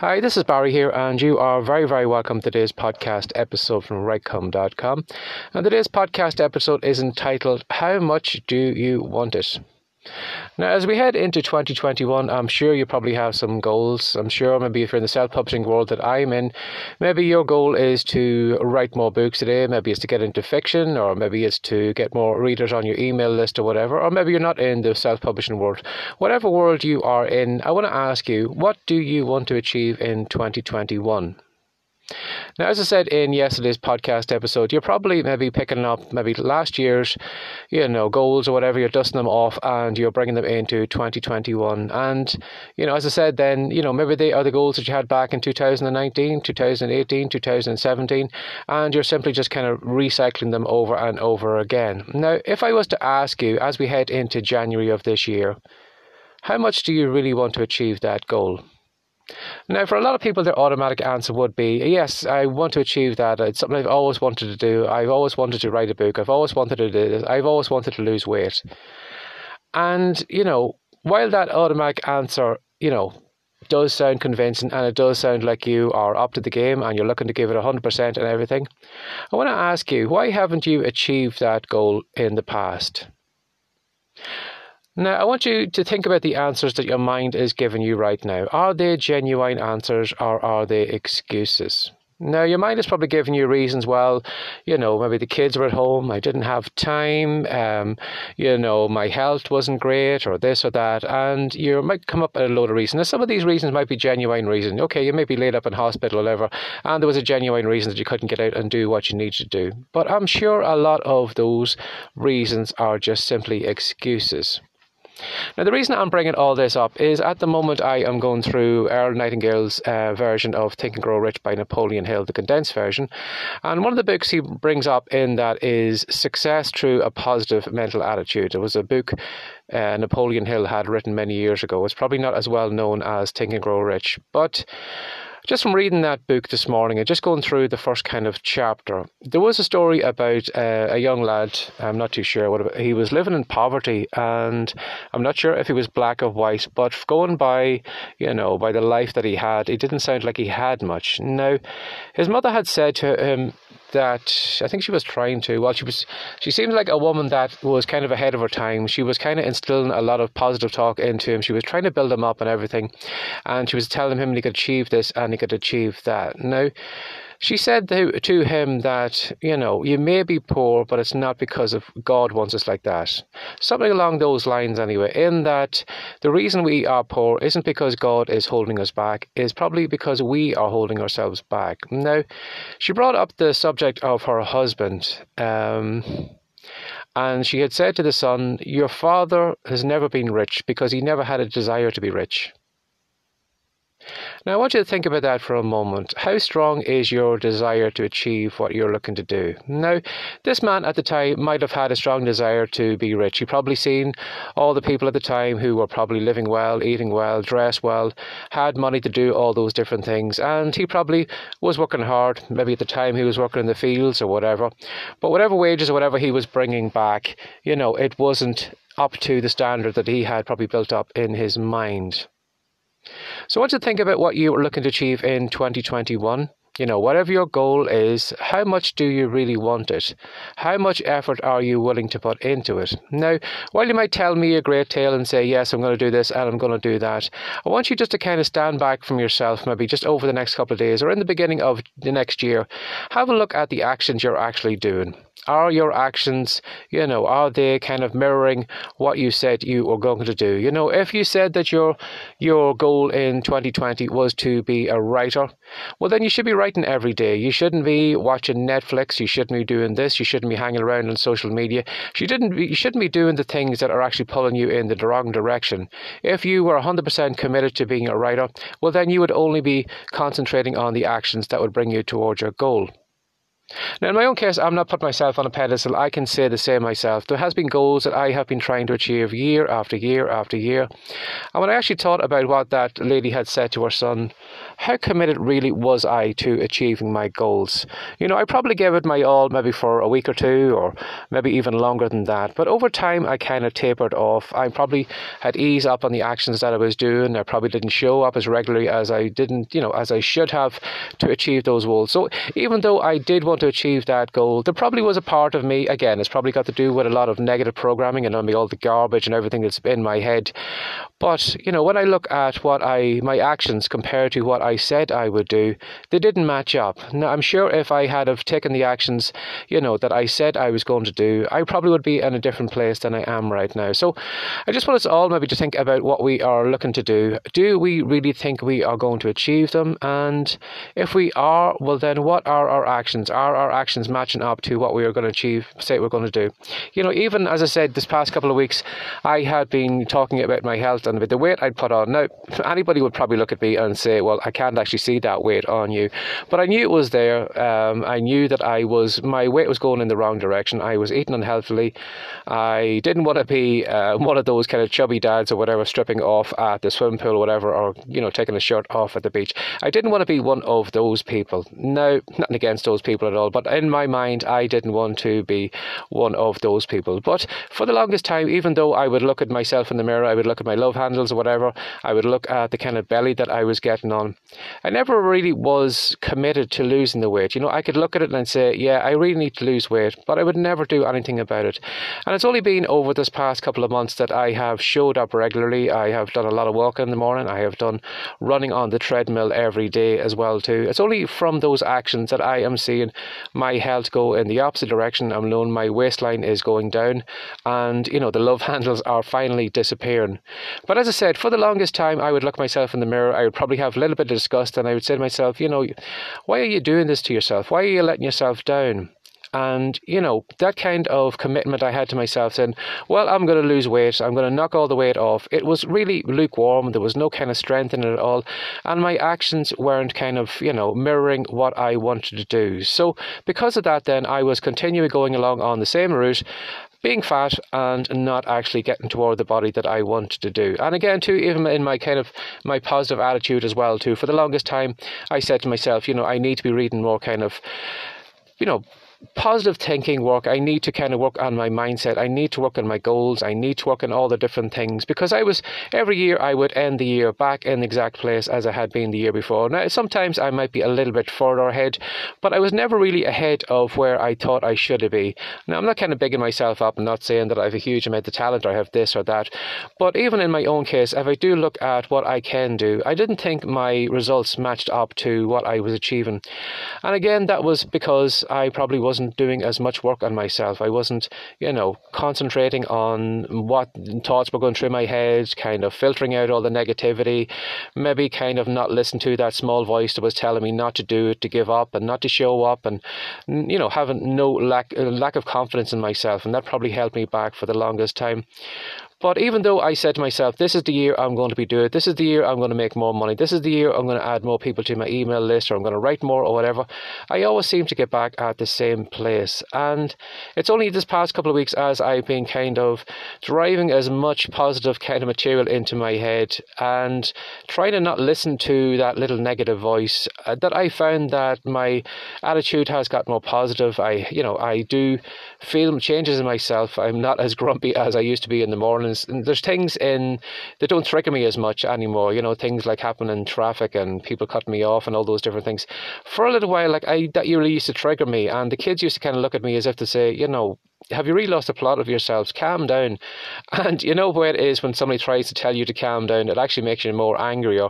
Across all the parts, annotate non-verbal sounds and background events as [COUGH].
Hi, this is Barry here, and you are very, very welcome to today's podcast episode from WriteCome.com. And today's podcast episode is entitled How Much Do You Want It? Now, as we head into 2021, I'm sure you probably have some goals. I'm sure maybe if you're in the self publishing world that I'm in, maybe your goal is to write more books today. Maybe it's to get into fiction, or maybe it's to get more readers on your email list or whatever. Or maybe you're not in the self publishing world. Whatever world you are in, I want to ask you, what do you want to achieve in 2021? Now, as I said in yesterday's podcast episode, you're probably maybe picking up maybe last year's, you know, goals or whatever. You're dusting them off and you're bringing them into 2021. And you know, as I said, then you know maybe they are the goals that you had back in 2019, 2018, 2017, and you're simply just kind of recycling them over and over again. Now, if I was to ask you as we head into January of this year, how much do you really want to achieve that goal? Now, for a lot of people, their automatic answer would be yes, I want to achieve that. It's something I've always wanted to do. I've always wanted to write a book. I've always wanted to do this. I've always wanted to lose weight. And, you know, while that automatic answer, you know, does sound convincing and it does sound like you are up to the game and you're looking to give it 100% and everything, I want to ask you, why haven't you achieved that goal in the past? Now, I want you to think about the answers that your mind is giving you right now. Are they genuine answers or are they excuses? Now, your mind is probably giving you reasons. Well, you know, maybe the kids were at home, I didn't have time, um, you know, my health wasn't great, or this or that. And you might come up with a load of reasons. Now, some of these reasons might be genuine reasons. Okay, you may be laid up in hospital or whatever, and there was a genuine reason that you couldn't get out and do what you needed to do. But I'm sure a lot of those reasons are just simply excuses. Now, the reason I'm bringing all this up is at the moment I am going through Earl Nightingale's uh, version of Think and Grow Rich by Napoleon Hill, the condensed version. And one of the books he brings up in that is Success Through a Positive Mental Attitude. It was a book uh, Napoleon Hill had written many years ago. It's probably not as well known as Think and Grow Rich, but just from reading that book this morning and just going through the first kind of chapter, there was a story about uh, a young lad. I'm not too sure what he was living in poverty, and I'm not sure if he was black or white. But going by, you know, by the life that he had, it didn't sound like he had much. Now, his mother had said to him, that I think she was trying to. Well, she was. She seemed like a woman that was kind of ahead of her time. She was kind of instilling a lot of positive talk into him. She was trying to build him up and everything, and she was telling him he could achieve this and he could achieve that. Now, she said to, him that, you know, you may be poor, but it's not because of God wants us like that. Something along those lines, anyway, in that the reason we are poor isn't because God is holding us back, is probably because we are holding ourselves back. Now, she brought up the subject of her husband. Um, and she had said to the son, Your father has never been rich because he never had a desire to be rich. Now, I want you to think about that for a moment. How strong is your desire to achieve what you're looking to do? Now, this man at the time might have had a strong desire to be rich. He probably seen all the people at the time who were probably living well, eating well, dressed well, had money to do all those different things, and he probably was working hard. Maybe at the time he was working in the fields or whatever. But whatever wages or whatever he was bringing back, you know, it wasn't up to the standard that he had probably built up in his mind. So you to think about what you are looking to achieve in 2021. You know, whatever your goal is, how much do you really want it? How much effort are you willing to put into it? Now, while you might tell me a great tale and say, yes, I'm going to do this and I'm going to do that, I want you just to kind of stand back from yourself, maybe just over the next couple of days or in the beginning of the next year. Have a look at the actions you're actually doing are your actions, you know, are they kind of mirroring what you said you were going to do? You know, if you said that your your goal in 2020 was to be a writer, well, then you should be writing every day. You shouldn't be watching Netflix. You shouldn't be doing this. You shouldn't be hanging around on social media. You didn't. You shouldn't be doing the things that are actually pulling you in the wrong direction. If you were 100% committed to being a writer, well, then you would only be concentrating on the actions that would bring you towards your goal. Now, in my own case, I'm not putting myself on a pedestal. I can say the same myself. There has been goals that I have been trying to achieve year after year after year. And when I actually thought about what that lady had said to her son, how committed really was I to achieving my goals? You know, I probably gave it my all maybe for a week or two, or maybe even longer than that. But over time, I kind of tapered off. I probably had ease up on the actions that I was doing. I probably didn't show up as regularly as I didn't, you know, as I should have to achieve those goals. So even though I did want to achieve that goal, there probably was a part of me, again, it's probably got to do with a lot of negative programming and all the garbage and everything that's in my head. But, you know, when I look at what I, my actions compared to what I said I would do, they didn't match up. Now, I'm sure if I had have taken the actions, you know, that I said I was going to do, I probably would be in a different place than I am right now. So I just want us all maybe to think about what we are looking to do. Do we really think we are going to achieve them? And if we are, well, then what are our actions? Are our actions matching up to what we are going to achieve, say we're going to do? You know, even as I said, this past couple of weeks, I had been talking about my health and about the weight I'd put on. Now, anybody would probably look at me and say, well, I can't actually see that weight on you. But I knew it was there. Um, I knew that I was, my weight was going in the wrong direction. I was eating unhealthily. I didn't want to be uh, [LAUGHS] one of those kind of chubby dads or whatever, stripping off at the swim pool or whatever, or, you know, taking a shirt off at the beach. I didn't want to be one of those people. No, nothing against those people at all. But in my mind, I didn't want to be one of those people. But for the longest time, even though I would look at myself in the mirror, I would look at my love handles or whatever, I would look at the kind of belly that I was getting on. I never really was committed to losing the weight. You know, I could look at it and say, yeah, I really need to lose weight, but I would never do anything about it. And it's only been over this past couple of months that I have showed up regularly. I have done a lot of walking in the morning. I have done running on the treadmill every day as well too. It's only from those actions that I am seeing my health go in the opposite direction. I'm knowing my waistline is going down, and you know the love [LAUGHS] handles are finally disappearing. But as I said, for the longest time, I would look myself in the mirror. I would probably have a little bit disgust, and I would say to myself, you know, why are you doing this to yourself? Why are you letting yourself down? And, you know, that kind of commitment I had to myself saying, well, I'm going to lose weight, I'm going to knock all the weight off. It was really lukewarm. There was no kind of strength in it at all. And my actions weren't kind of, you know, mirroring what I wanted to do. So, because of that, then I was continually going along on the same route being fat and not actually getting toward the body that I wanted to do. And again, too, even in my kind of my positive attitude as well, too. For the longest time, I said to myself, you know, I need to be reading more kind of, you know, positive thinking work. I need to kind of work on my mindset. I need to work on my goals. I need to work on all the different things because I was every year I would end the year back in the exact place as I had been the year before. Now sometimes I might be a little bit further ahead, but I was never really ahead of where I thought I should be. Now I'm not kind of bigging myself up and not saying that I have a huge amount of talent or I have this or that, but even in my own case, if I do look at what I can do, I didn't think my results matched up to what I was achieving. And again, that was because I probably was wasn't doing as much work on myself. I wasn't, you know, concentrating on what thoughts were going through my head, kind of filtering out all the negativity, maybe kind of not listen to that small voice that was telling me not to do it, to give up, and not to show up, and you know, having no lack lack of confidence in myself, and that probably held me back for the longest time. But even though I said to myself, this is the year I'm going to be doing it, this is the year I'm going to make more money, this is the year I'm going to add more people to my email list or I'm going to write more or whatever, I always seem to get back at the same place. And it's only this past couple of weeks as I've been kind of driving as much positive kind of material into my head and trying to not listen to that little negative voice uh, that I found that my attitude has got more positive. I, you know, I do feel changes in myself. I'm not as grumpy as I used to be in the morning and there's things in that don't trigger me as much anymore. You know, things like happening in traffic and people cutting me off and all those different things. For a little while, like I that really used to trigger me, and the kids used to kind of look at me as if to say, you know, have you really lost the plot of yourselves? Calm down. [LAUGHS] And you know where it is when somebody tries to tell you to calm down, it actually makes you more angrier.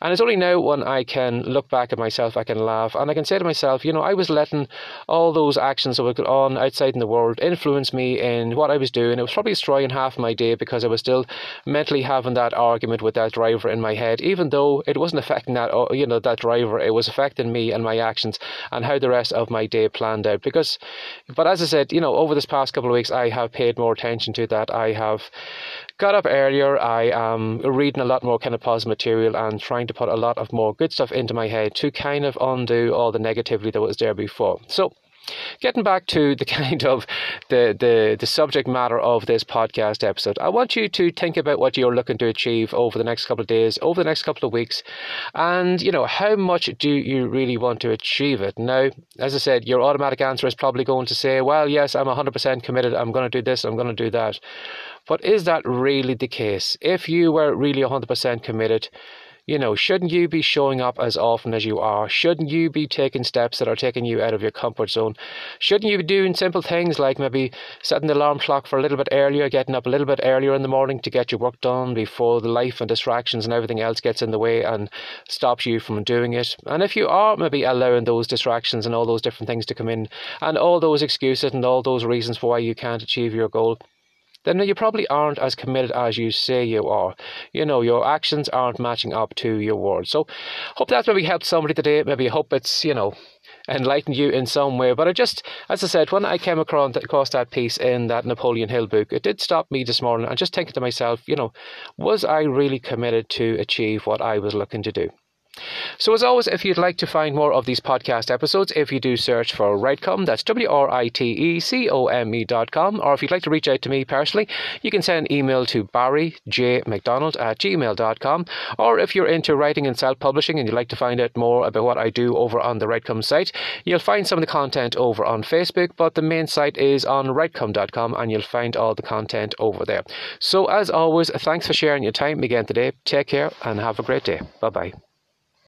And it's only now when I can look back at myself, I can laugh, and I can say to myself, you know, I was letting all those actions that were on outside in the world influence me in what I was doing. It was probably destroying half my day because I was still mentally having that argument with that driver in my head, even though it wasn't affecting that, uh, you know, that driver. It was affecting me and my actions and how the rest of my day planned out. Because, but as I said, you know, over this past couple of weeks, I have paid more attention to that. I have got up earlier. I am reading a lot more kind of positive material and trying to put a lot of more good stuff into my head to kind of undo all the negativity that was there before. So getting back to the [LAUGHS] kind of the, the, the subject matter of this podcast episode, I want you to think about what you're looking to achieve over the next couple of days, over the next couple of weeks, and you know how much do you really want to achieve it. Now, as I said, your automatic answer is probably going to say, "Well, yes, I'm 100% committed. I'm going to do this. I'm going to do that." But is that really the case? If you were really 100% committed, you know, shouldn't you be showing up as often as you are? Shouldn't you be taking steps that are taking you out of your comfort zone? Shouldn't you be doing simple things like maybe setting the alarm clock for a little bit earlier, getting up a little bit earlier in the morning to get your work done before the life and distractions and everything else gets in the way and stops you from doing it? And if you are maybe allowing those distractions and all those different things to come in and all those excuses and all those reasons for why you can't achieve your goal, then you probably aren't as committed as you say you are. You know, your actions aren't matching up to your words. So, hope that's maybe helped somebody today. Maybe hope it's, you know, enlightened you in some way. But I just, as I said, when I came across, across that piece in that Napoleon Hill book, it did stop me this morning and just thinking to myself, you know, was I really committed to achieve what I was looking to do? So, as always, if you'd like to find more of these podcast episodes, if you do search for Writecome, that's W R I T E C O M E dot com, or if you'd like to reach out to me personally, you can send an email to Barry J. McDonald at gmail.com. Or if you're into writing and self publishing and you'd like to find out more about what I do over on the Writecome site, you'll find some of the content over on Facebook, but the main site is on writecome.com and you'll find all the content over there. So, as always, thanks for sharing your time again today. Take care and have a great day. Bye bye.